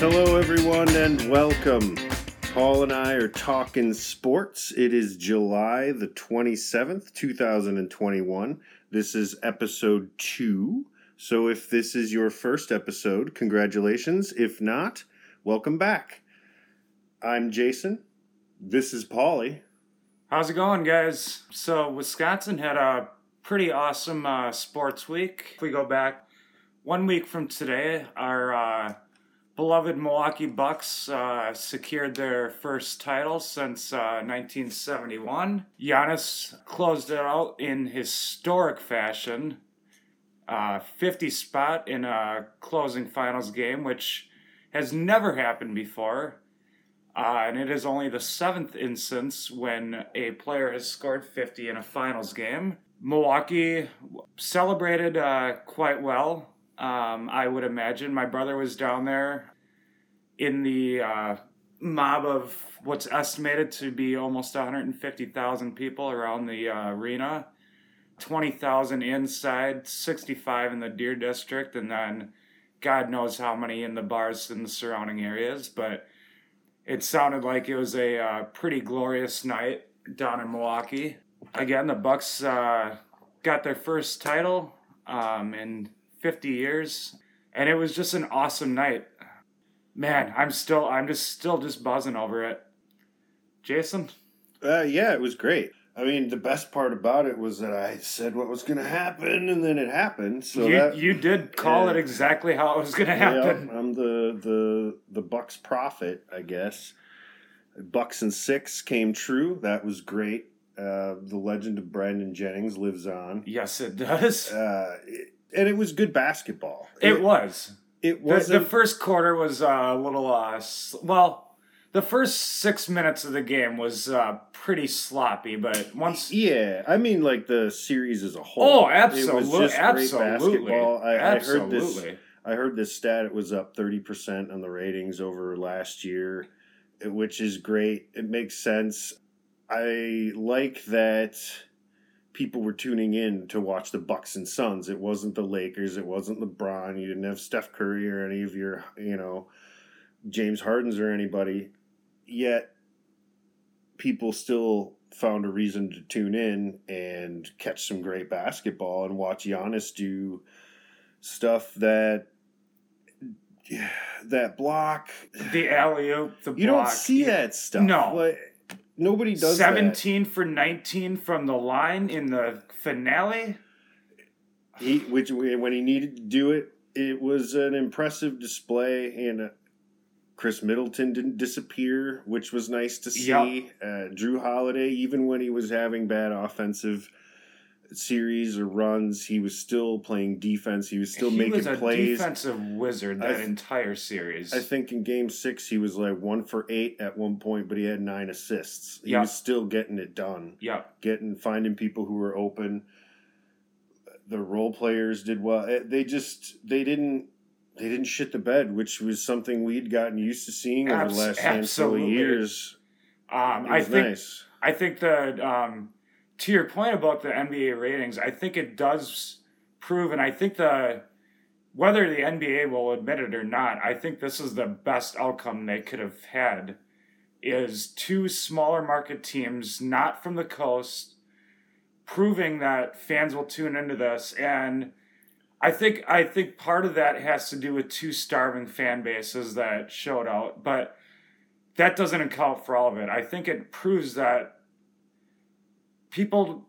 Hello, everyone, and welcome. Paul and I are talking sports. It is July the 27th, 2021. This is episode two. So, if this is your first episode, congratulations. If not, welcome back. I'm Jason. This is Paulie. How's it going, guys? So, Wisconsin had a pretty awesome uh, sports week. If we go back one week from today, our uh, beloved Milwaukee Bucks uh, secured their first title since uh, 1971. Giannis closed it out in historic fashion. Uh, 50 spot in a closing finals game, which has never happened before. Uh, and it is only the seventh instance when a player has scored 50 in a finals game. Milwaukee celebrated uh, quite well, um, I would imagine. My brother was down there in the uh, mob of what's estimated to be almost 150,000 people around the uh, arena. 20,000 inside, 65 in the Deer District, and then God knows how many in the bars in the surrounding areas. But it sounded like it was a uh, pretty glorious night down in Milwaukee. Again, the Bucks uh, got their first title um, 50 years, and it was just an awesome night. Man, I'm still, I'm just still just buzzing over it. Jason, Uh, yeah, it was great. I mean, the best part about it was that I said what was going to happen, and then it happened. So you that, you did call it exactly how it was going to happen. Yeah, I'm the the the Bucks prophet, I guess. Bucks and six came true. That was great. Uh, the legend of Brandon Jennings lives on, Yes, it does. uh, it- and it was good basketball. it was. It The, was the first quarter was uh, a little, uh, well, the first six minutes of the game was uh, pretty sloppy, but once. Yeah, I mean, like the series as a whole. Oh, It absolutely. just great Absolutely. basketball. I, I heard this. absolutely. I heard this stat. It was up thirty percent on the ratings over last year, which is great. It makes sense. I like that people were tuning in to watch the Bucks and Suns. It wasn't the Lakers. It wasn't LeBron. You didn't have Steph Curry or any of your, you know, James Hardens or anybody. Yet people still found a reason to tune in and catch some great basketball and watch Giannis do stuff that that block. The alley oop, the You block. don't see that stuff. No. Like, nobody does that. 17 for 19 from the line in the finale. He, which when he needed to do it, it was an impressive display. And uh, Khris Middleton didn't disappear, which was nice to see. Uh, Jrue Holiday, even when he was having bad offensive series or runs, he was still playing defense. He was still he making was a plays. defensive wizard that th- entire series. I think in game six he was like one for eight at one point, but he had nine assists. He Yeah. was still getting it done, Yeah, getting finding people who were open. The role players did well. Eh, They just they didn't they didn't shit the bed, which was something we'd gotten used to seeing over Abs- the last handful of absolutely. years. Um, I think nice. I think that um, to your point about the NBA ratings, I think it does prove, and I think the whether the NBA will admit it or not, I think this is the best outcome they could have had. Is two smaller market teams, not from the coast, proving that fans will tune into this, and I think I think part of that has to do with two starving fan bases that showed out, but that doesn't account for all of it. I think it proves that people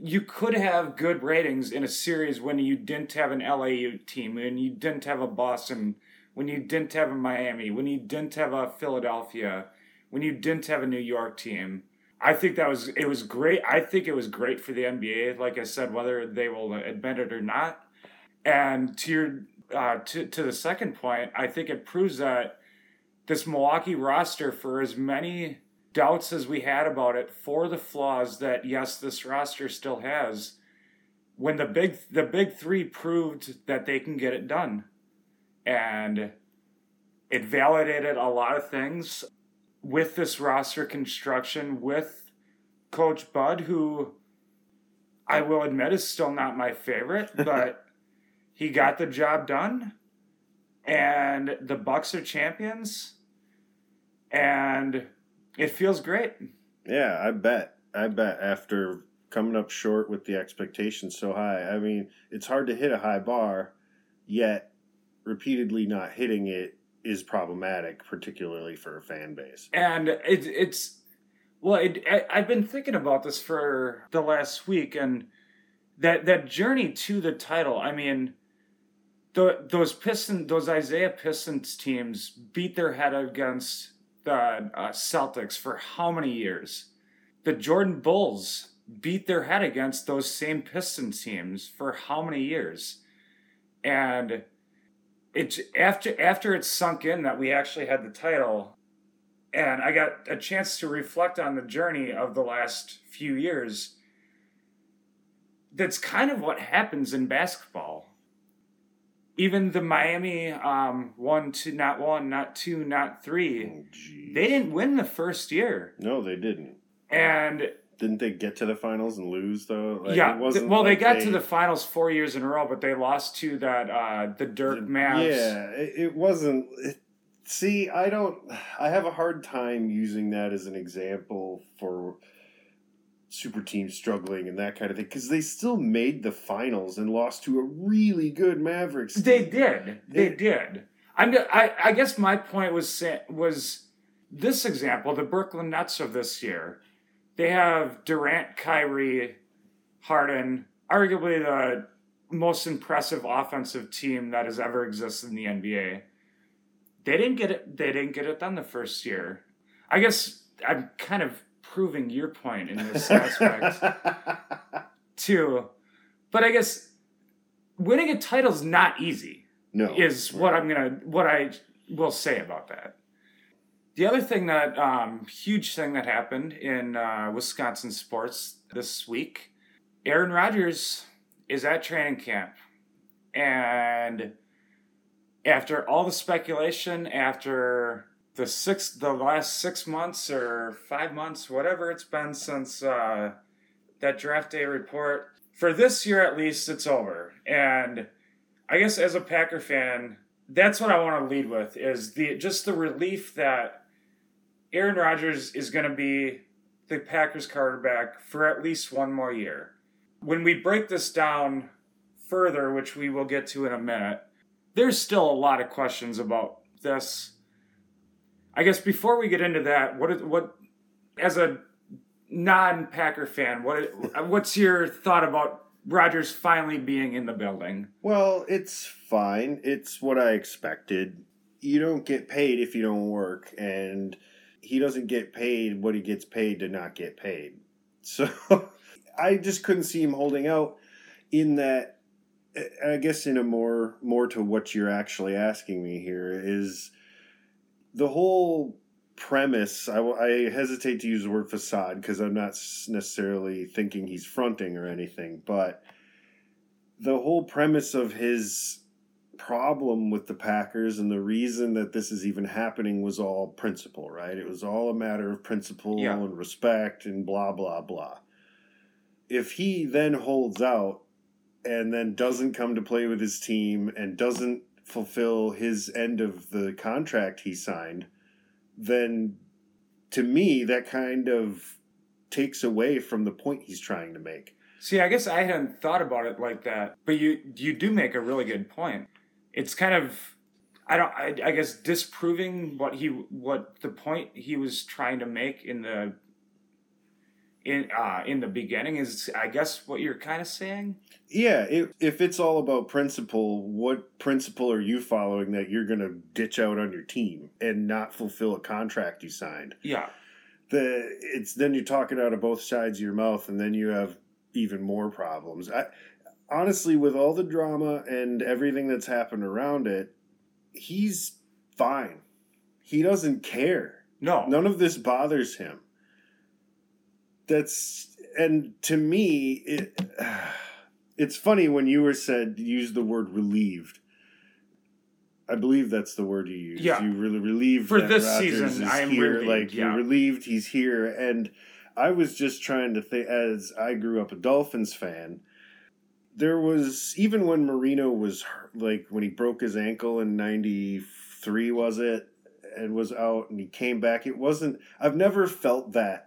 you could have good ratings in a series when you didn't have an LAU team, when you didn't have a Boston, when you didn't have a Miami, when you didn't have a Philadelphia, when you didn't have a New York team. I think that was it was great. I think it was great for the NBA, like I said, whether they will admit it or not. And to your uh, to to the second point, I think it proves that this Milwaukee roster, for as many doubts as we had about it, for the flaws that yes, this roster still has, when the big the big three proved that they can get it done, and it validated a lot of things with this roster construction with Coach Bud, who I will admit is still not my favorite, but he got the job done. and the Bucks are champions, and it feels great. Yeah, I bet. I bet after coming up short with the expectations so high, I mean, it's hard to hit a high bar, yet repeatedly not hitting it is problematic, particularly for a fan base. And it, it's well, it, I, I've been thinking about this for the last week, and that that journey to the title. I mean, the, those Pistons, those Isaiah Pistons teams beat their head against the uh, Celtics for how many years? The Jordan Bulls beat their head against those same Pistons teams for how many years? And it's after after it's sunk in that we actually had the title, and I got a chance to reflect on the journey of the last few years. That's kind of what happens in basketball. Even the Miami um, one, two, not one, not two, not three. Oh. They didn't win the first year, No, they didn't. and Didn't they get to the finals and lose though? Like, yeah, it wasn't well, like they got to the finals four years in a row, but they lost to that uh, the Dirk Mavs. Yeah, it, it wasn't. It, see, I don't. I have a hard time using that as an example for super team struggling and that kind of thing because they still made the finals and lost to a really good Mavericks. They did. They It- did. I'm. I. I guess my point was was this example, the Brooklyn Nets of this year. They have Durant, Kyrie, Harden, arguably the most impressive offensive team that has ever existed in the NBA. They didn't get it. They didn't get it done the first year. I guess I'm kind of proving your point in this aspect too. But I guess winning a title is not easy no, is what I'm gonna what I will say about that. The other thing that um, huge thing that happened in uh, Wisconsin sports this week, Aaron Rodgers is at training camp, and after all the speculation, after the six the last six months or five months, whatever it's been since uh, that draft day report, for this year at least, it's over, and I guess as a Packer fan, that's what I want to lead with is the just the relief that Aaron Rodgers is going to be the Packers quarterback for at least one more year. When we break this down further, which we will get to in a minute, there's still a lot of questions about this. I guess before we get into that, what is, what as a non-Packer fan, what what's your thought about Rodgers finally being in the building? Well, it's fine. It's what I expected. You don't get paid if you don't work, and he doesn't get paid what he gets paid to not get paid. So I just couldn't see him holding out in that. I guess in a more more to what you're actually asking me here is the whole premise. I, I hesitate to use the word facade because I'm not necessarily thinking he's fronting or anything, but the whole premise of his problem with the Packers and the reason that this is even happening was all principle, right? It was all a matter of principle Yeah. and respect and blah, blah, blah. If he then holds out and then doesn't come to play with his team and doesn't fulfill his end of the contract he signed, then to me, that kind of takes away from the point he's trying to make. See, I guess I hadn't thought about it like that, but you you do make a really good point. It's kind of I don't I, I guess disproving what he what the point he was trying to make in the in uh in the beginning is I guess what you're kind of saying. Yeah, if, if it's all about principle, what principle are you following that you're going to ditch out on your team and not fulfill a contract you signed? Yeah. The it's then you're talking out of both sides of your mouth, and then you have even more problems. I honestly, with all the drama and everything that's happened around it, he's fine. He doesn't care. No. None of this bothers him. That's and to me, it, it's funny when you were said use the word relieved. I believe that's the word you use. Yeah. You really relieved For this Rodgers season, is I am here. relieved, Like yeah. you're relieved he's here, and I was just trying to think. As I grew up a Dolphins fan, there was even when Marino was like when he broke his ankle in 93 was it and was out and he came back it wasn't I've never felt that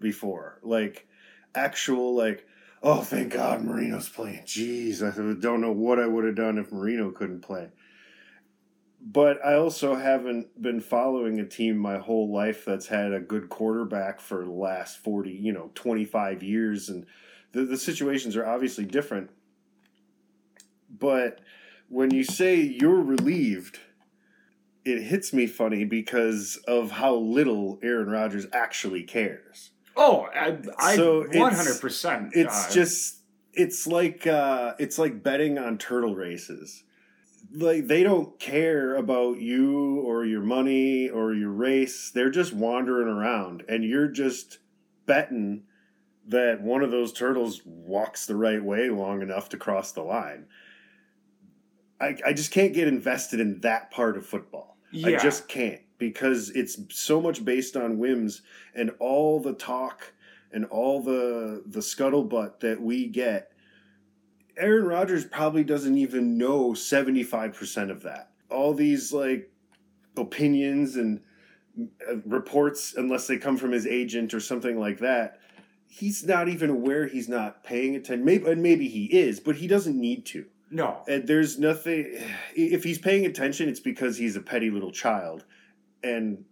before like actual like oh thank god Marino's playing jeez I don't know what I would have done if Marino couldn't play but I also haven't been following a team my whole life that's had a good quarterback for the last 40 you know 25 years and the, the situations are obviously different. But when you say you're relieved, it hits me funny because of how little Aaron Rodgers actually cares. Oh, I, I so 100%. It's, uh, just it's like uh, it's like betting on turtle races. Like they don't care about you or your money or your race. They're just wandering around and you're just betting that one of those turtles walks the right way long enough to cross the line. I, I just can't get invested in that part of football. Yeah. I just can't because it's so much based on whims and all the talk and all the the scuttlebutt that we get. Aaron Rodgers probably doesn't even know 75% of that. All these like opinions and uh, reports unless they come from his agent or something like that he's not even aware he's not paying attention. Maybe and maybe he is, but he doesn't need to. No. And there's nothing if he's paying attention it's because he's a petty little child. And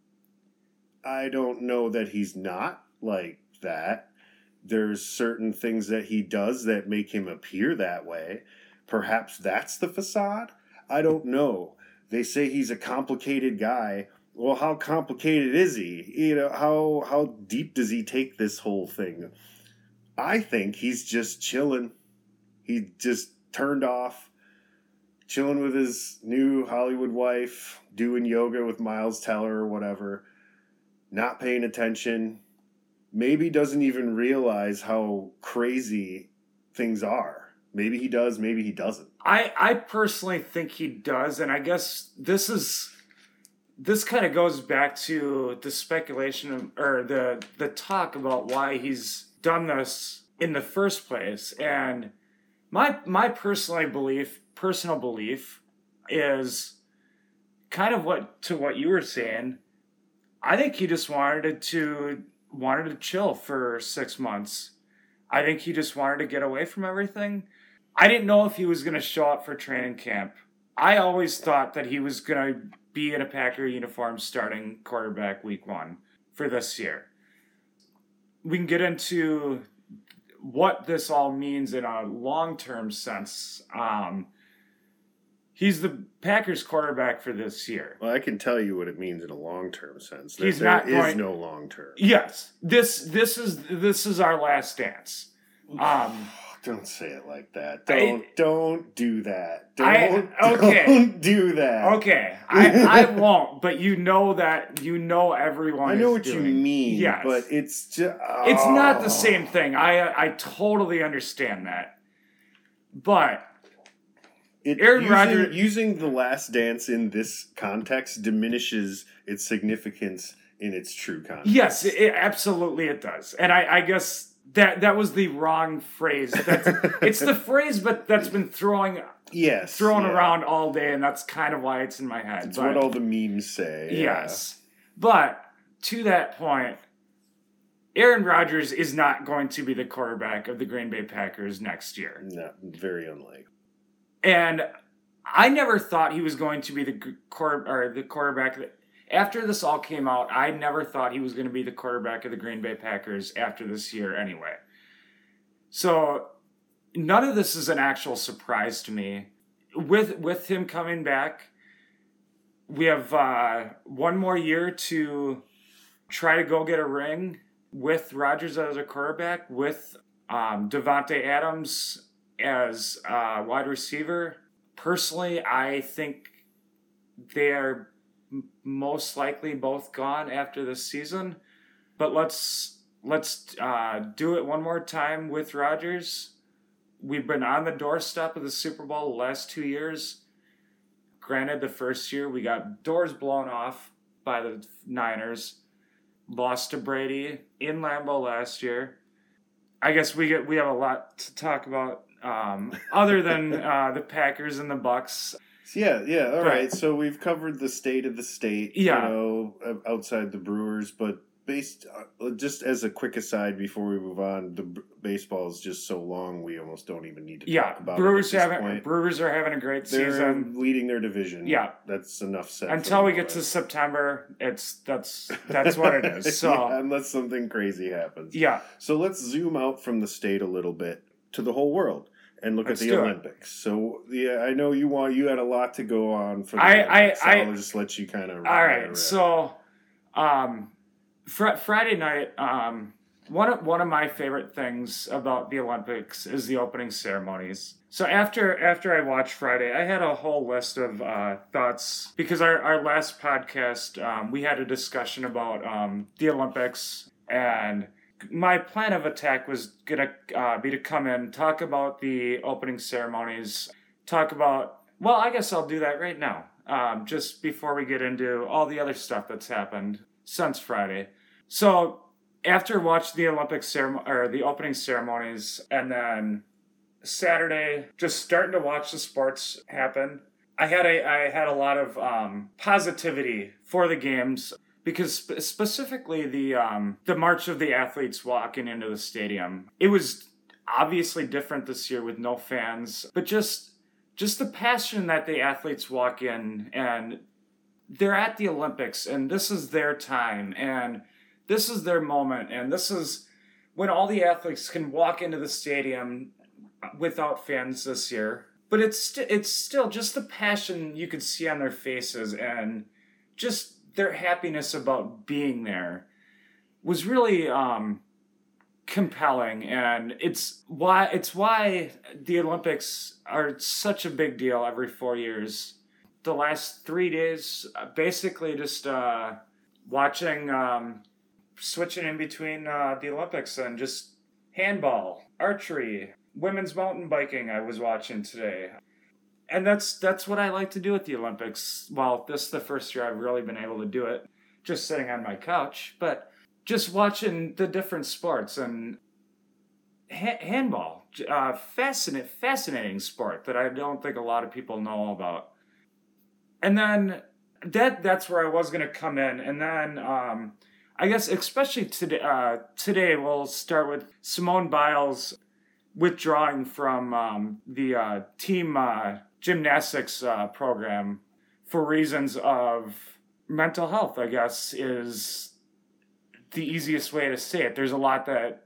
I don't know that he's not like that. There's certain things that he does that make him appear that way. Perhaps that's the facade. I don't know. They say he's a complicated guy well, how complicated is he? You know, how how deep does he take this whole thing? I think he's just chilling. He just turned off, chilling with his new Hollywood wife, doing yoga with Miles Teller or whatever, not paying attention. Maybe doesn't even realize how crazy things are. Maybe he does, maybe he doesn't. I, I personally think he does, and I guess this is this kind of goes back to the speculation of, or the the talk about why he's done this in the first place and my my personal belief personal belief is kind of what to what you were saying i think he just wanted to wanted to chill for 6 months i think he just wanted to get away from everything i didn't know if he was going to show up for training camp i always thought that he was going to be in a Packer uniform starting quarterback week one for this year. We can get into what this all means in a long term sense. Um, he's the Packers quarterback for this year. Well, I can tell you what it means in a long term sense. He's there not going, no long term. Yes, this this is this is our last dance. Um, don't say it like that. Don't I, don't do that. Don't, I, okay. don't do that. Okay. I, I won't, but you know that you know everyone I know what doing. you mean. Yes. But it's just oh. It's not the same thing. I I totally understand that. But it, Aaron Rodgers using the last dance in this context diminishes its significance in its true context. Yes, it, absolutely it does. And I, I guess that that was the wrong phrase. That's, it's the phrase, but that's been throwing yes thrown yeah. around all day, and that's kind of why it's in my head. It's but, what all the memes say. Yes, yeah. but to that point, Aaron Rodgers is not going to be the quarterback of the Green Bay Packers next year. No, very unlikely. And I never thought he was going to be the quarter or the quarterback that after this all came out, I never thought he was going to be the quarterback of the Green Bay Packers after this year anyway. So none of this is an actual surprise to me. With with him coming back, we have uh, one more year to try to go get a ring with Rodgers as a quarterback, with um, Davante Adams as a wide receiver. Personally, I think they are most likely both gone after this season. But let's let's uh, do it one more time with Rodgers. We've been on the doorstep of the Super Bowl the last two years. Granted, the first year we got doors blown off by the Niners, lost to Brady in Lambeau last year. I guess we get we have a lot to talk about um, other than uh, the Packers and the Bucks. Yeah, yeah. All But- right. So we've covered the state of the state. Yeah. You know, outside the Brewers, but based uh, just as a quick aside before we move on, the b- baseball is just so long we almost don't even need to Yeah, talk about Brewers it having. Brewers are having a great They're season. leading their division. Yeah. that's enough said. Until we get to September, it's that's that's what it is. So Yeah, unless something crazy happens. yeah, So let's zoom out from the state a little bit to the whole world and look Let's at the do it. Olympics. So yeah, I know you want you had a lot to go on for the I- I- Olympics. I- I'll just let you kind of. All right, so um, fr- Friday night, um, one of one of my favorite things about the Olympics is the opening ceremonies. So after after I watched Friday, I had a whole list of uh, thoughts because our, our last podcast um, we had a discussion about um, the Olympics and my plan of attack was gonna uh, be to come in talk about the opening ceremonies, talk about well, I guess I'll do that right now. Um, just before we get into all the other stuff that's happened since Friday. So after watching the Olympic ceremony or the opening ceremonies, and then Saturday, just starting to watch the sports happen. I had a I had a lot of um, positivity for the games because spe- specifically the um, the march of the athletes walking into the stadium. It was obviously different this year with no fans, but just just the passion that the athletes walk in and they're at the Olympics and this is their time and this is their moment and this is when all the athletes can walk into the stadium without fans this year. But it's st- it's still just the passion you could see on their faces and just their happiness about being there was really um, compelling and it's why it's why the Olympics are such a big deal every 4 years. The last 3 days basically just uh, watching um, switching in between uh, the Olympics and just handball, archery, women's mountain biking I was watching today. And that's that's what I like to do at the Olympics. Well, this is the first year I've really been able to do it just sitting on my couch, but just watching the different sports and ha- handball, uh, fascinating, fascinating sport that I don't think a lot of people know about. And then that that's where I was gonna come in, and then um, I guess especially today. Uh, today we'll start with Simone Biles withdrawing from um, the uh, team uh, gymnastics uh, program for reasons of mental health. I guess is the easiest way to say it. There's a lot that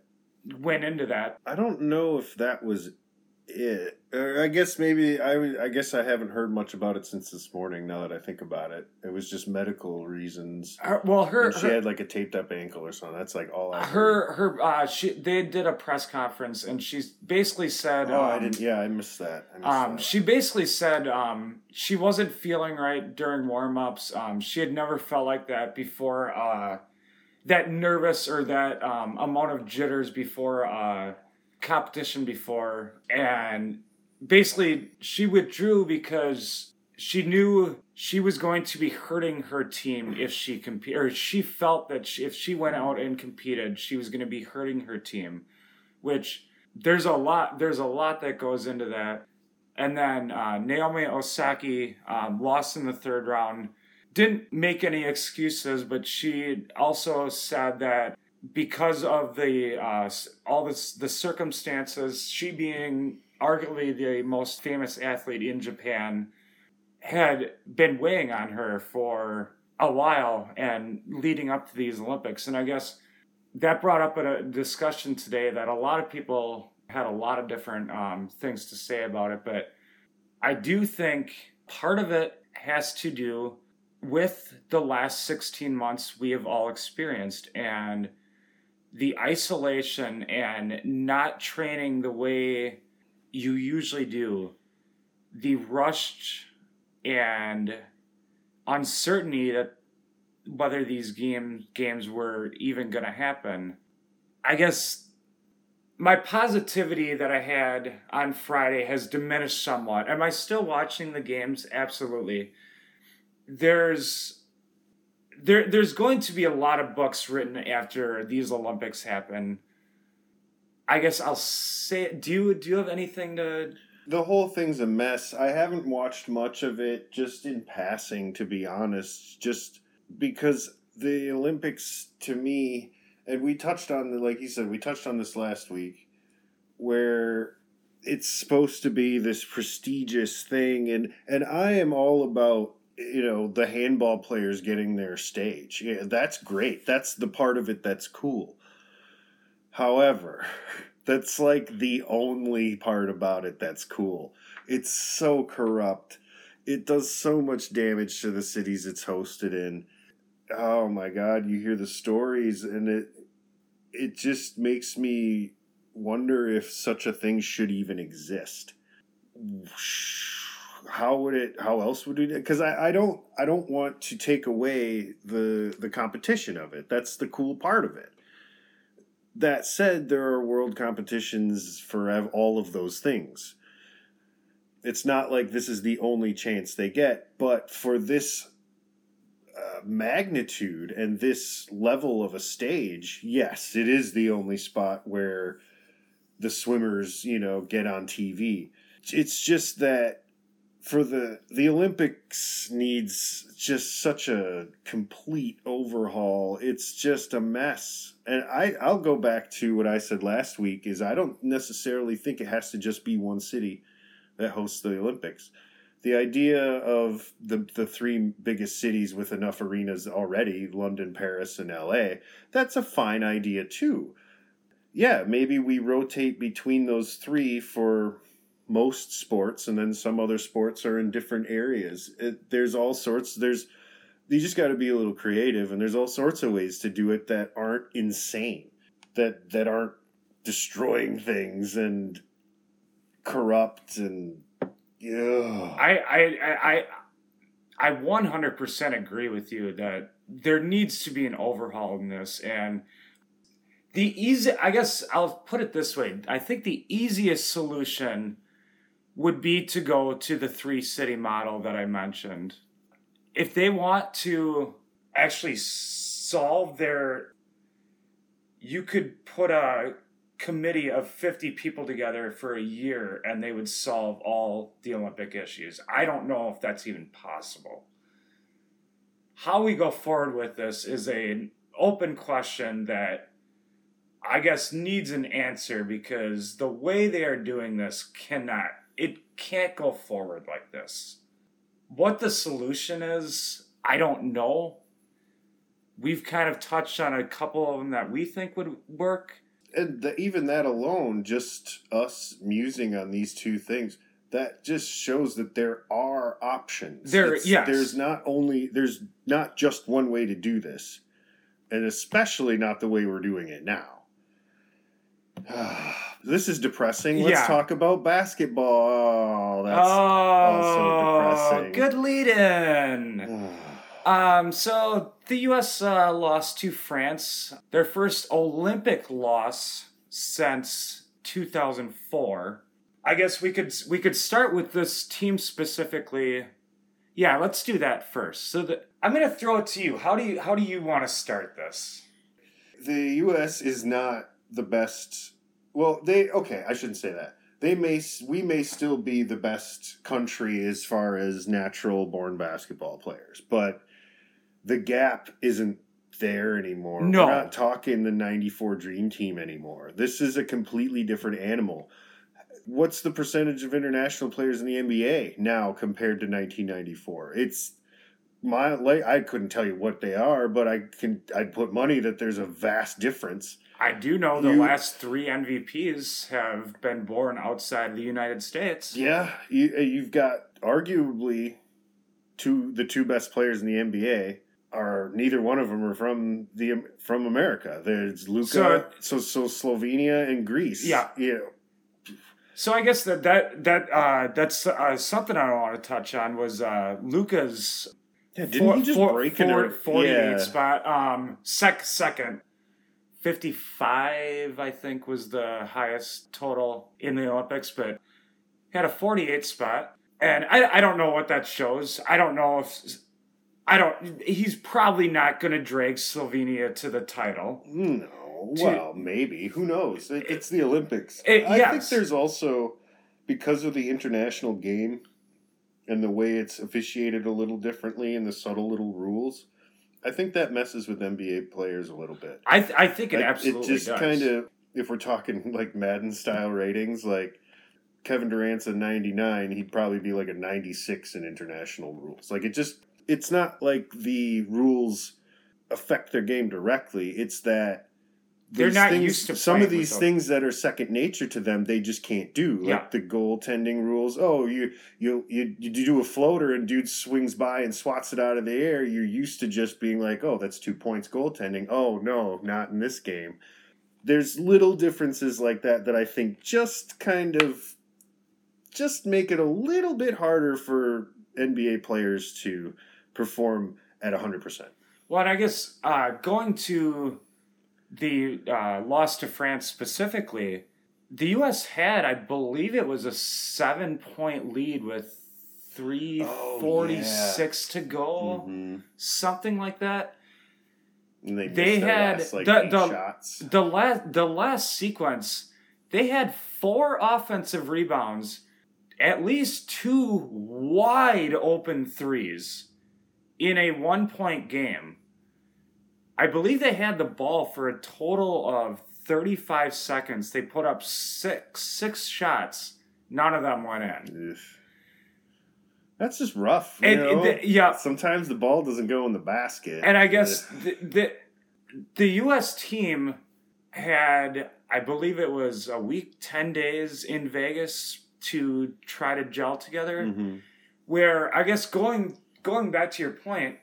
went into that. I don't know if that was it. Or I guess maybe I. I guess I haven't heard much about it since this morning. Now that I think about it, it was just medical reasons. Her, well, her And she her, had like a taped up ankle or something. That's like all I heard. her her uh she they did a press conference and she basically said Oh, I um, didn't. Yeah, I missed that. I missed um that. she basically said um she wasn't feeling right during warm-ups um she had never felt like that before uh that nervous or that um amount of jitters before uh competition before and basically she withdrew because she knew she was going to be hurting her team if she compete or she felt that she, if she went out and competed she was going to be hurting her team which there's a lot there's a lot that goes into that. And then uh, Naomi Osaka um, lost in the third round. Didn't make any excuses but she also said that because of the uh, all this the circumstances she being arguably the most famous athlete in japan had been weighing on her for a while and leading up to these Olympics. And I guess that brought up a discussion today that a lot of people had a lot of different um, things to say about it. But I do think part of it has to do with the last 16 months we have all experienced and the isolation and not training the way you usually do, the rushed and uncertainty that whether these game games were even going to happen. I guess my positivity that I had on Friday has diminished somewhat. Am I still watching the games? Absolutely. There's there there's going to be a lot of books written after these Olympics happen. I guess I'll say. Do you do you have anything to? The whole thing's a mess. I haven't watched much of it, just in passing, to be honest. Just because the Olympics, to me, and we touched on the like you said, we touched on this last week, where it's supposed to be this prestigious thing, and and I am all about you know the handball players getting their stage. Yeah, that's great. That's the part of it that's cool. However, that's like the only part about it that's cool. It's so corrupt. It does so much damage to the cities it's hosted in. Oh my god, you hear the stories and it it just makes me wonder if such a thing should even exist. How would it how else would it because I, I don't I don't want to take away the the competition of it. That's the cool part of it that said, there are world competitions for all of those things. It's not like this is the only chance they get, but for this uh, magnitude and this level of a stage, yes, it is the only spot where the swimmers, you know, get on TV. It's just that for the the Olympics needs just such a complete overhaul. It's just a mess. And I I'll go back to what I said last week is I don't necessarily think it has to just be one city that hosts the Olympics. The idea of the the three biggest cities with enough arenas already, London, Paris, and LA, that's a fine idea too. Yeah, maybe we rotate between those three for most sports, and then some other sports are in different areas. It, there's all sorts. There's you just got to be a little creative, and there's all sorts of ways to do it that aren't insane, that that aren't destroying things and corrupt and yeah. I I I I 100% agree with you that there needs to be an overhaul in this and the easy I guess I'll put it this way. I think the easiest solution would be to go to the three city model that I mentioned. If they want to actually solve their, you could put a committee of 50 people together for a year and they would solve all the Olympic issues. I don't know if that's even possible. How we go forward with this is an open question that I guess needs an answer because the way they are doing this cannot it can't go forward like this. What the solution is, I don't know. We've kind of touched on a couple of them that we think would work. And the, even that alone, just us musing on these two things, that just shows that there are options. There, yes. There's not only there's not just one way to do this, and especially not the way we're doing it now. This is depressing. Let's yeah. talk about basketball. Oh, that's oh, also depressing. Good lead in. um, so the U.S. Uh, lost to France, their first Olympic loss since 2004. I guess we could we could start with this team specifically. Yeah, let's do that first. So the, I'm going to throw it to you. How do you how do you want to start this? The U.S. is not the best well, they okay. I shouldn't say that. They may we may still be the best country as far as natural born basketball players, but the gap isn't there anymore. No. We're not talking the 94 dream team anymore. This is a completely different animal. What's the percentage of international players in the NBA now compared to 1994? It's my I couldn't tell you what they are, but I can I'd put money that there's a vast difference. I do know the you, last three MVPs have been born outside the United States. Yeah, you, uh, you've got arguably two the two best players in the NBA are neither one of them are from the from America. There's Luka, so, so, so Slovenia and Greece. Yeah, yeah. So I guess that that that uh, that's uh, something I don't want to touch on was uh, Luka's yeah, didn't four, he just four, break four, it? 48 yeah. spot. Um, sec, second. 55, I think, was the highest total in the Olympics, but he had a 48 spot. And I, I don't know what that shows. I don't know if. I don't. He's probably not going to drag Slovenia to the title. No. to- well, maybe. Who knows? It, it's the Olympics. It- I think there's also because of the international game and the way it's officiated a little differently and the subtle little rules. I think that messes with NBA players a little bit. I th- I think it Like, absolutely it just kind of if we're talking like Madden style ratings, like Kevin Durant's a 99, he'd probably be like a 96 in international rules. Like it just it's not like the rules affect their game directly. It's that They're not things- used to some of these things that are second nature to them. They just can't do, like Yeah. the goaltending rules. Oh, you you you you do a floater and dude swings by and swats it out of the air. You're used to just being like, oh, that's two points goaltending. Oh no, not in this game. There's little differences like that that I think just kind of just make it a little bit harder for NBA players to perform at 100%. Well, and I guess uh, going to the uh, loss to France specifically, the U.S. had, I believe, it was a seven-point lead with three forty-six to go, Mhm. something like that. And they, They had last, like, the- the- shots. The last, the last sequence, they had four offensive rebounds, at least two wide open threes in a one-point game. I believe they had the ball for a total of 35 seconds. They put up six six shots. None of them went in. Ugh. That's just rough. You And, yeah, Sometimes the ball doesn't go in the basket. and I guess the, the the U.S. team had, I believe it was a week, ten days in Vegas to try to gel together. Mhm. Where I guess going going back to your point,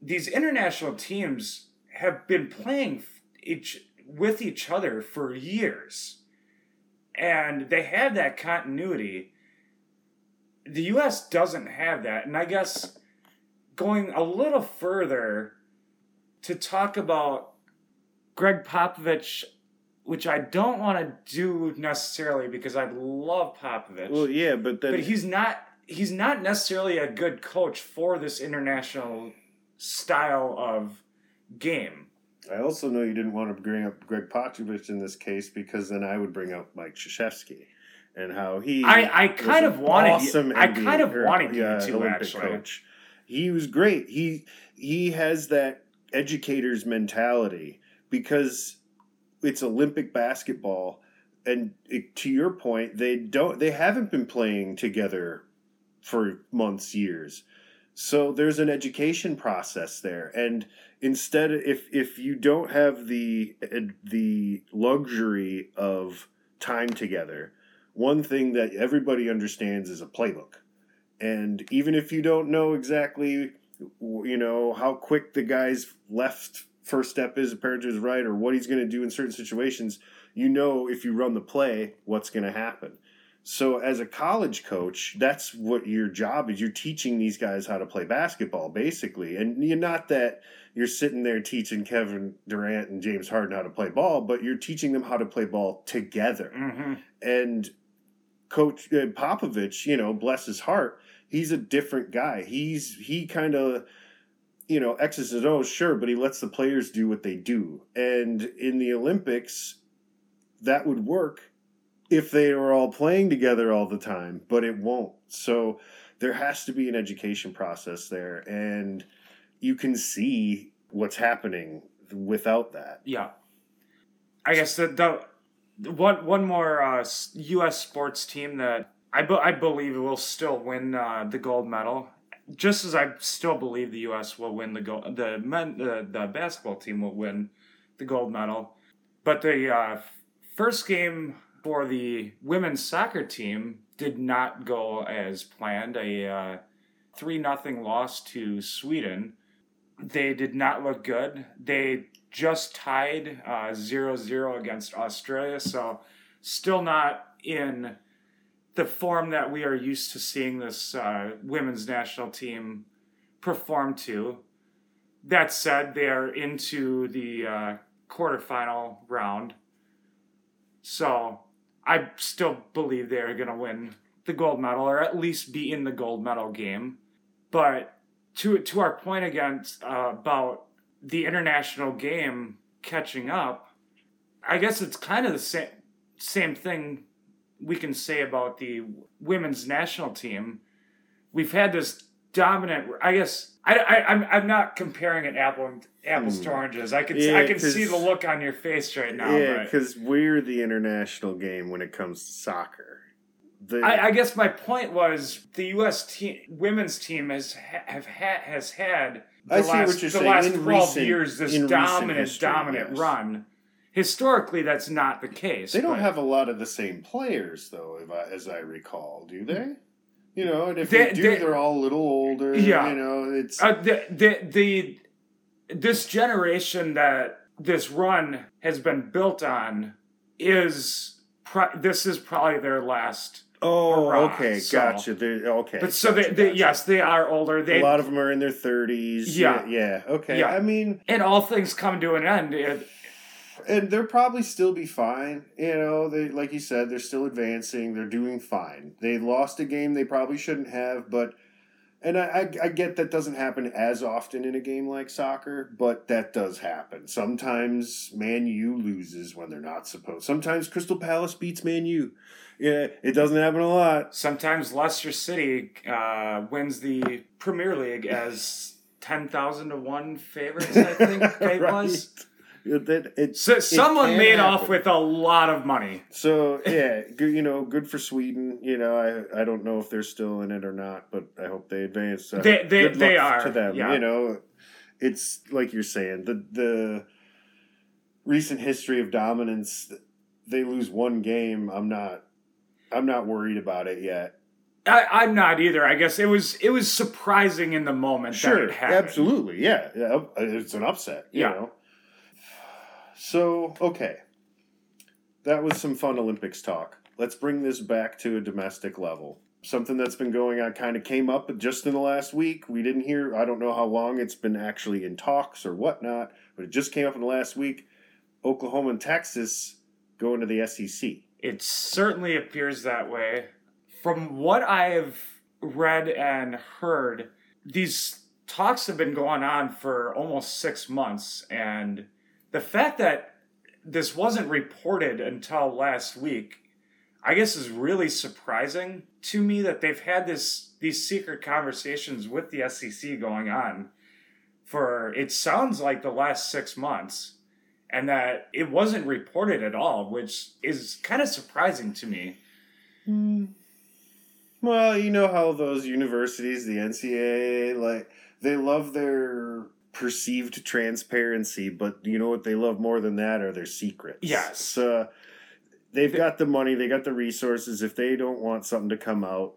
these international teams have been playing each with each other for years, and they have that continuity. The U.S. doesn't have that, and I guess going a little further to talk about Gregg Popovich, which I don't want to do necessarily because I love Popovich, Well, yeah, but then but he's not he's not necessarily a good coach for this international style of game. I also know you didn't want to bring up Gregg Popovich in this case because then I would bring up Mike Krzyzewski and how he. I- I was kind of wanted you- awesome I NBA kind of or, wanted you yeah, to, Olympic actually. coach. He was great. He he has that educator's mentality because it's Olympic basketball, and it, to your point, they don't they haven't been playing together for months, years. So there's an education process there, and instead, if if you don't have the the luxury of time together, one thing that everybody understands is a playbook, and even if you don't know exactly, you know how quick the guy's left first step is compared to his right, or what he's going to do in certain situations, you know if you run the play what's going to happen. So as a college coach, that's what your job is. You're teaching these guys how to play basketball, basically. And you're not that you're sitting there teaching Kevin Durant and James Harden how to play ball, but you're teaching them how to play ball together. hmm And Coach uh, Popovich, you know, bless his heart, he's a different guy. He's he kind of you know X's and O's, sure, but he lets the players do what they do. And in the Olympics, that would work if they were all playing together all the time, but it won't. So there has to be an education process there, and you can see what's happening without that. Yeah, I guess the, the one one more uh, U.S. sports team that I be, I believe will still win uh, the gold medal. Just as I still believe the U.S. will win the gold, the men the, the basketball team will win the gold medal. But the uh, first game for the women's soccer team did not go as planned. A uh, three nothing loss to Sweden. They did not look good. They just tied uh, 0-0 against Australia, so still not in the form that we are used to seeing this uh, women's national team perform to. That said, they are into the uh, quarterfinal round, so I still believe they're going to win the gold medal, or at least be in the gold medal game. But to to our point against uh, about the international game, catching up. I guess it's kind of the same same thing we can say about the women's national team. We've had this dominant. I guess I, I I'm I'm not comparing it apple and apples Hmm. to oranges. I can Yeah, I can see the look on your face right now. yeah, because we're the international game when it comes to soccer. The, I, I guess my point was the U.S. team, women's team has have ha- has had the I last the saying. last In twelve recent- years this dominant history, dominant yes. run. Historically, that's not the case. they don't but- have a lot of the same players though, if I, as I recall, do they? You know, and if They- they, do, they- they, are all a little older. Yeah. you know, it's uh, the, the the this generation that this run has been built on is pro- this is probably their last. oh, okay, so- gotcha. They're, okay, But so they, gotcha, they gotcha. yes they are older. They a lot of them are in their thirties. Yeah. yeah, okay. Yeah. I mean, and all things come to an end. It, and they'll probably still be fine. You know, they like you said, they're still advancing. They're doing fine. They lost a game they probably shouldn't have, but and I, I, I get that doesn't happen as often in a game like soccer, but that does happen. Sometimes Man U loses when they're not supposed. Sometimes Crystal Palace beats Man U. Yeah, it doesn't happen a lot. Sometimes Leicester City uh, wins the Premier League as ten thousand to one favorites. I think it Right. was. It, it, So someone can made off with a lot of money. So yeah, good, you know, good for Sweden. You know, I I don't know if they're still in it or not, but I hope they advance. Uh, They- they- they are, to them. yeah. You know, it's like you're saying the the recent history of dominance. They lose one game. I'm not. I'm not worried about it yet. I, I'm not either. I guess it was it was surprising in the moment that Sure, it happened. absolutely, yeah, yeah. It's an upset. You Yeah. know. So okay, that was some fun Olympics talk. Let's bring this back to a domestic level. Something that's been going on kind of came up just in the last week. We didn't hear. I don't know how long it's been actually in talks or whatnot, but it just came up in the last week. Oklahoma and Texas going to the SEC. It certainly appears that way. From what I've read and heard, these talks have been going on for almost six months, and the fact that this wasn't reported until last week, I guess, is really surprising to me that they've had this these secret conversations with the SEC going on for it sounds like the last six months and that it wasn't reported at all, which is kind of surprising to me. Hmm. Well, you know how those universities, the NCAA, like they love their perceived transparency, but you know what they love more than that are their secrets. Yes. Uh, they've got the money, they got the resources. If they don't want something to come out,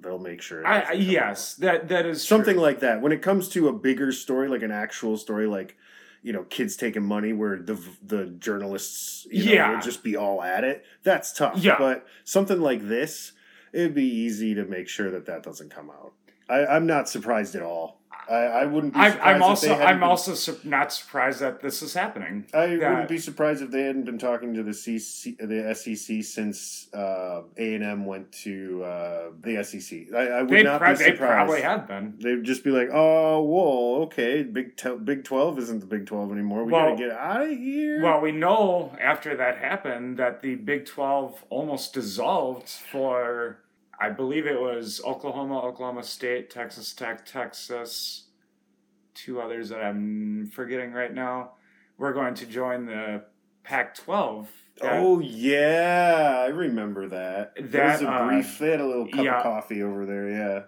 they'll make sure. I, come out. yes, that that is something true. like that. When it comes to a bigger story, like an actual story, like you know, kids taking money, where the the journalists, you know, Yeah. just be all at it. That's tough. Yeah. But something like this, it'd be easy to make sure that that doesn't come out. I, I'm not surprised at all. I, I wouldn't be. I'm if also I'm been- also su- not surprised that this is happening. I wouldn't be surprised if they hadn't been talking to the CC, the SEC since uh, A and M went to uh, the SEC. I, I would They, not pro- be surprised. they probably have been. They'd just be like, "Oh, whoa, okay, Big Big Twelve isn't the Big Twelve anymore. We Well- gotta get out of here." Well, we know after that happened that the Big 12 almost dissolved for, I believe it was Oklahoma, Oklahoma State, Texas Tech, Texas, two others that I'm forgetting right now. We're going to join the Pac 12. oh yeah, I remember that. That was That, a uh, brief. They had a little cup yeah. of coffee over there. Yeah.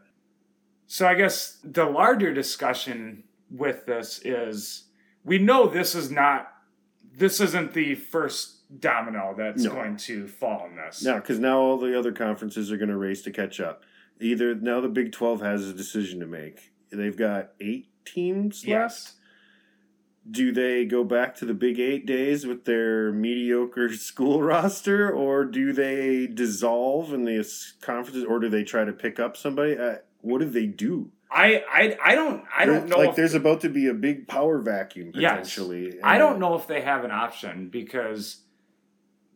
So I guess the larger discussion with this is we know this is not, this isn't the first domino that's No. going to fall in this. Now, because now all the other conferences are going to race to catch up. Either now the Big Twelve has a decision to make. They've got eight teams left. Yes. do they go back to the Big Eight days with their mediocre school roster, or do they dissolve in the conferences, or do they try to pick up somebody? Uh, what do they do? I, I I don't I don't know Like, there's about to be a big power vacuum Yes. potentially. I don't know if they have an option because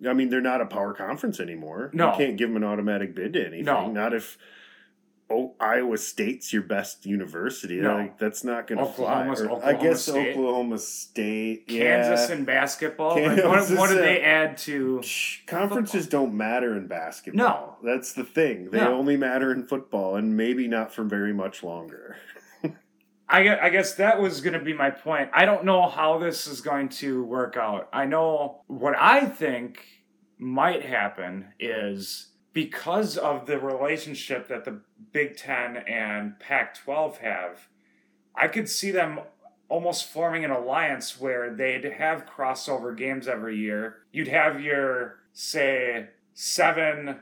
I mean, they're not a power conference anymore. No. you can't give them an automatic bid to anything. No. Not if oh, Iowa State's your best university. No. Like that's not going to fly. Or I guess State. Oklahoma State, Kansas yeah. in basketball. Like, what, Kansas what did and- they add to? Conferences don't matter in basketball. No. That's the thing. They No. only matter in football, and maybe not for very much longer. I guess, that was going to be my point. I don't know how this is going to work out. I know what I think might happen is because of the relationship that the Big Ten and Pac 12 have, I could see them almost forming an alliance where they'd have crossover games every year. You'd have your, say, seven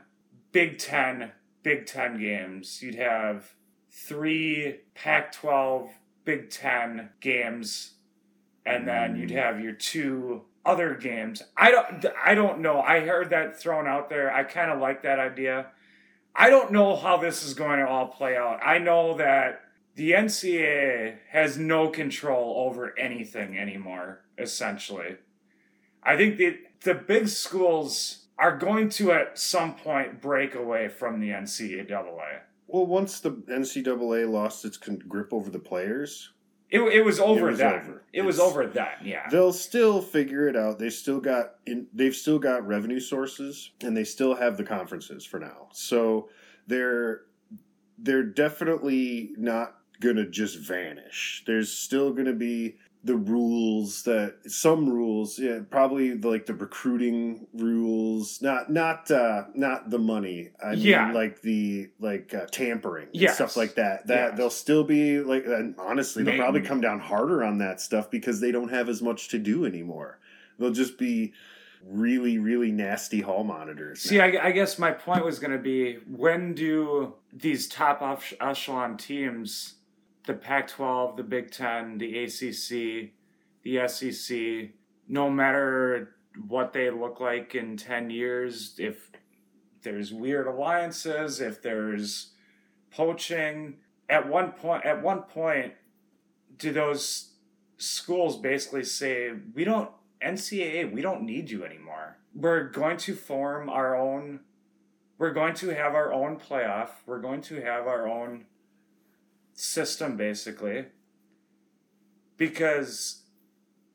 Big Ten Big Ten games. You'd have three Pac 12 Big Ten games, and then you'd mm. have your two other games. I don't I don't know. I heard that thrown out there. I kind of like that idea. I don't know how this is going to all play out. I know that the NCAA has no control over anything anymore, essentially. I think the the big schools are going to at some point break away from the NCAA. Well, once the NCAA lost its con- grip over the players, It, it was over was then. over. It was over then, yeah. they'll still figure it out. They still got in, they've still got revenue sources, and they still have the conferences for now. So they're they're definitely not gonna just vanish. There's still gonna be the rules that some rules, yeah, probably the, like the recruiting rules, not not uh not the money. I mean like the like uh, tampering and Yes. stuff like that. That Yes. they'll still be like and honestly, they'll Maybe. probably come down harder on that stuff because they don't have as much to do anymore. They'll just be really really nasty hall monitors. See. I, I guess my point was going to be when do these top ech- echelon teams, the Pac 12, the Big Ten, the ACC, the SEC, no matter what they look like in 10 years, if there's weird alliances, if there's poaching, at one point, at one point, do those schools basically say, we don't, NCAA, we don't need you anymore. We're going to form our own, we're going to have our own playoff. We're going to have our own system, basically. Because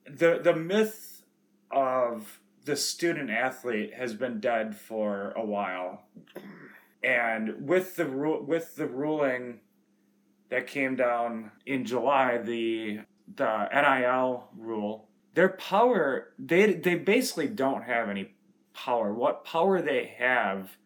the, the myth of the student athlete has been dead for a while. And with the ru- with the ruling that came down in July, the the NIL rule, their power they they basically don't have any power. What power they have,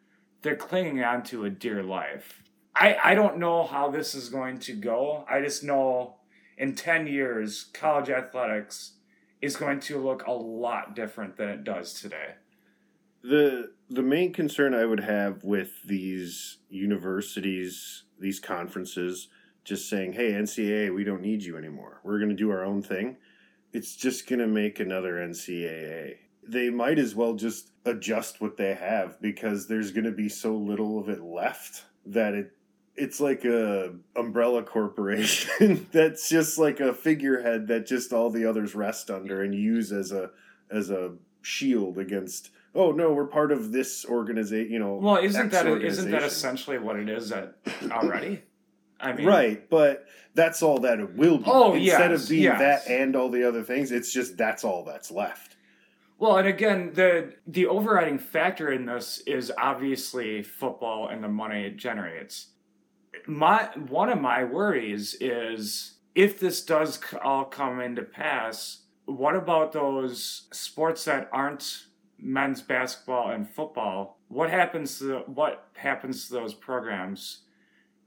they're clinging on to a dear life. I I don't know how this is going to go. I just know in 10 years college athletics is going to look a lot different than it does today. the the main concern I would have with these universities, these conferences, just saying, "Hey, NCAA, we don't need you anymore. We're going to do our own thing." It's just going to make another NCAA. They might as well just adjust what they have because there's going to be so little of it left that it it's like a umbrella corporation that's just like a figurehead that just all the others rest under and use as a as a shield against oh no we're part of this organization you know Well, isn't that isn't that essentially what it is that already? I mean, right but that's all that it will be Oh, instead yes, of being yes. that and all the other things it's just that's all that's left Well, and again, the the overriding factor in this is obviously football and the money it generates. My one of my worries is if this does all come into pass, what about those sports that aren't men's basketball and football? What happens to what happens to those programs?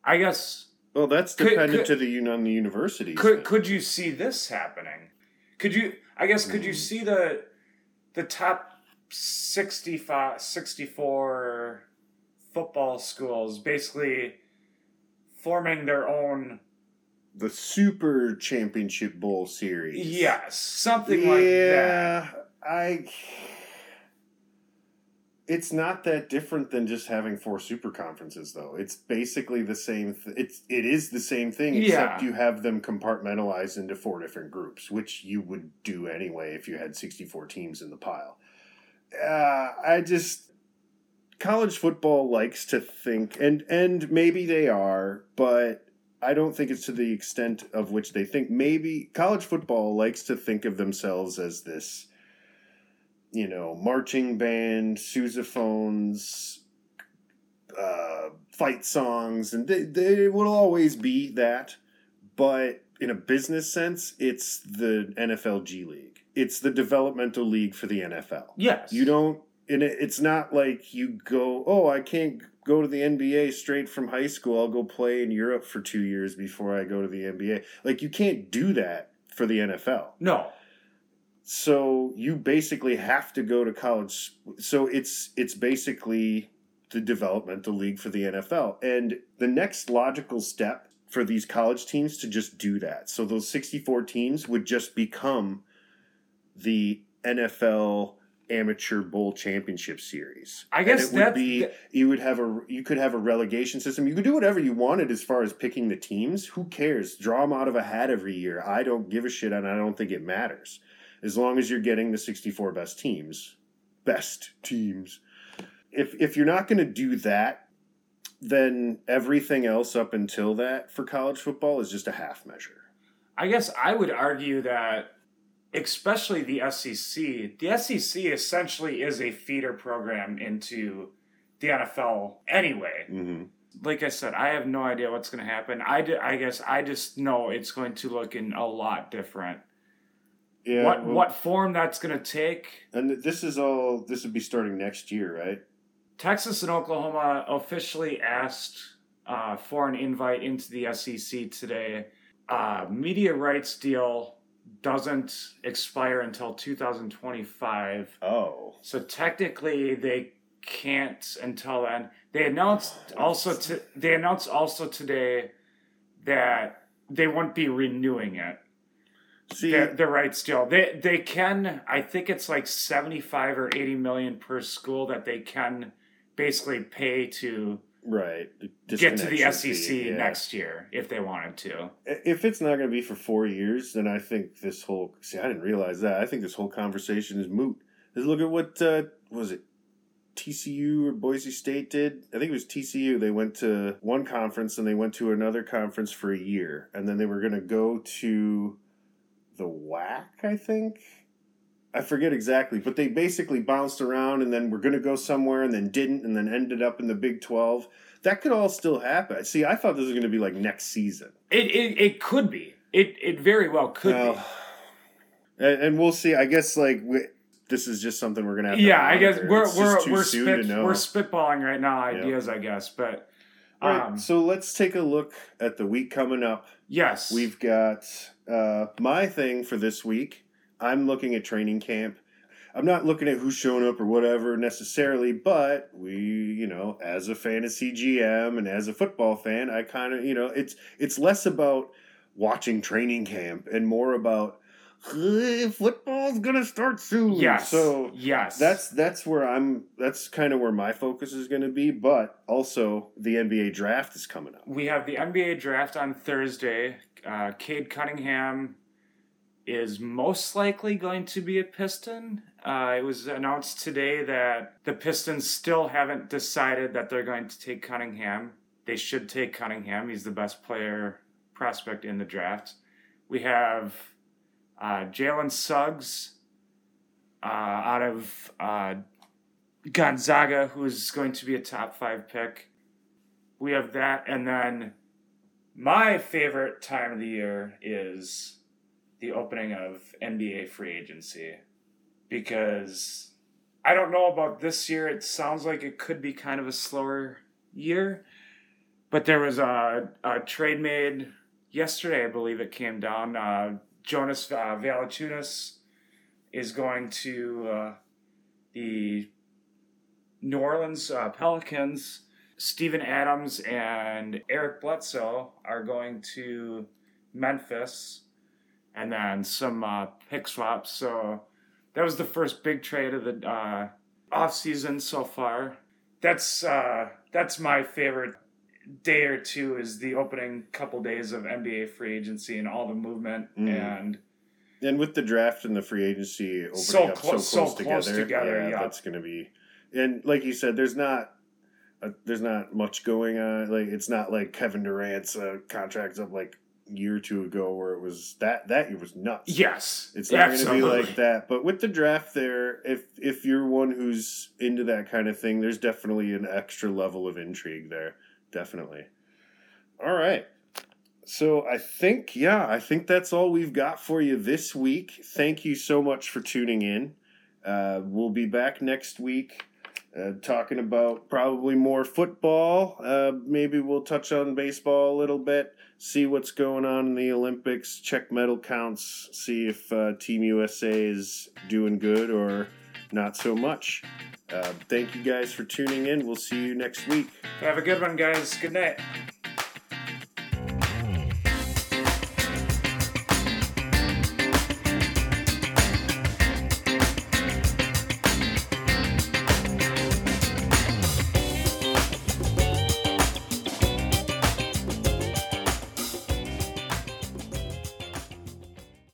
I guess well that's dependent could- to the on the university. could then. could you see this happening? Could you? I guess could you Hmm. see the the top 65, 64 football schools basically forming their own? the super championship bowl series Yes, something like that. yeah i it's not that different than just having four super conferences though it's basically the same th- it's it is the same thing except Yeah. you have them compartmentalized into four different groups which you would do anyway if you had 64 teams in the pile uh, i just college football likes to think and and maybe they are, but I don't think it's to the extent of which they think. Maybe college football likes to think of themselves as this you know, marching band, sousaphones, uh, fight songs, and they, they will always be that. But in a business sense, it's the NFL G League. It's the developmental league for the NFL. Yes. You don't, and it, it's not like you go, oh, I can't go to the NBA straight from high school. I'll go play in Europe for two years before I go to the NBA. Like, you can't do that for the NFL. No. So you basically have to go to college. So it's it's basically the developmental league for the NFL. And the next logical step for these college teams to just do that. So those 64 teams would just become the NFL amateur bowl championship series. I guess and it would that's be th- you would have a you could have a relegation system. You could do whatever you wanted as far as picking the teams. Who cares? Draw them out of a hat every year. I don't give a shit and I don't think it matters. As long as you're getting the 64 best teams. Best teams. If if you're not going to do that, then everything else up until that for college football is just a half measure. I guess I would argue that, especially the SEC, the SEC essentially is a feeder program into the NFL anyway. Mm-hmm. Like I said, I have no idea what's going to happen. I, d- I guess I just know it's going to look in a lot different. Yeah. what well, what form that's going to take? And this is all. This would be starting next year, right? Texas and Oklahoma officially asked uh, for an invite into the SEC today. Uh, media rights deal doesn't expire until 2025. Oh. So technically, they can't until then. They announced also to they announced also today that they won't be renewing it. See, The, the rights deal. They they can. I think it's like seventy five or eighty million per school that they can basically pay to right. get to the SEC yeah. next year if they wanted to. If it's not going to be for four years, then I think this whole see, I didn't realize that. I think this whole conversation is moot. Just look at what uh, was it, TCU or Boise State did. I think it was TCU. They went to one conference and they went to another conference for a year, and then they were going to go to the WAC. I think. I forget exactly, but they basically bounced around and then were going to go somewhere and then didn't and then ended up in the Big 12. That could all still happen. See, I thought this was going to be like next season. It it, it could be. It it very well could be. And, and we'll see. I guess like we, this is just something we're gonna have. To Yeah, I guess we're It's we're we're spit, to know. we're spitballing right now ideas, I guess. But All right, um, so let's take a look at the week coming up. yes, We've got uh, my thing for this week. I'm looking at training camp. I'm not looking at who's showing up or whatever necessarily, but we, you know, as a fantasy GM and as a football fan, I kind of, you know, it's it's less about watching training camp and more about "Hey, football's gonna start soon. yes, So yes, that's that's where I'm. That's kind of where my focus is going to be. But also, the NBA draft is coming up. We have the NBA draft on Thursday. Uh, Cade Cunningham is most likely going to be a Piston. Uh, it was announced today that the Pistons still haven't decided that they're going to take Cunningham. They should take Cunningham. He's the best player prospect in the draft. We have uh, Jalen Suggs uh, out of uh, Gonzaga, who is going to be a top five pick. We have that, and then my favorite time of the year is the opening of NBA free agency because I don't know about this year. It sounds like it could be kind of a slower year, but there was a, a trade made yesterday, I believe it came down. Uh, Jonas uh, Valanciunas is going to uh, the New Orleans uh, Pelicans. Steven Adams and Eric Bledsoe are going to Memphis, and then some uh, pick swaps. So that was the first big trade of the uh, off season so far. That's uh, that's my favorite day or two is the opening couple days of NBA free agency and all the movement Mhm. and And with the draft and the free agency opening So up clo- so close, so close together, together, yeah, yeah. that's going to be and like you said, there's not. Uh, there's not much going on. Like it's not like Kevin Durant's uh, contract's up like year or two ago where it was that that year was nuts. Yes, It's not going to be like that. But with the draft there, if if you're one who's into that kind of thing, there's definitely an extra level of intrigue there. Definitely. All right. So I think yeah, I think that's all we've got for you this week. Thank you so much for tuning in. Uh, we'll be back next week. Uh, talking about probably more football. Uh, maybe we'll touch on baseball a little bit see what's going on in the Olympics, check medal counts, see if uh, Team USA is doing good or not so much. Uh, thank you guys for tuning in. We'll see you next week. Have a good one, guys. Good night.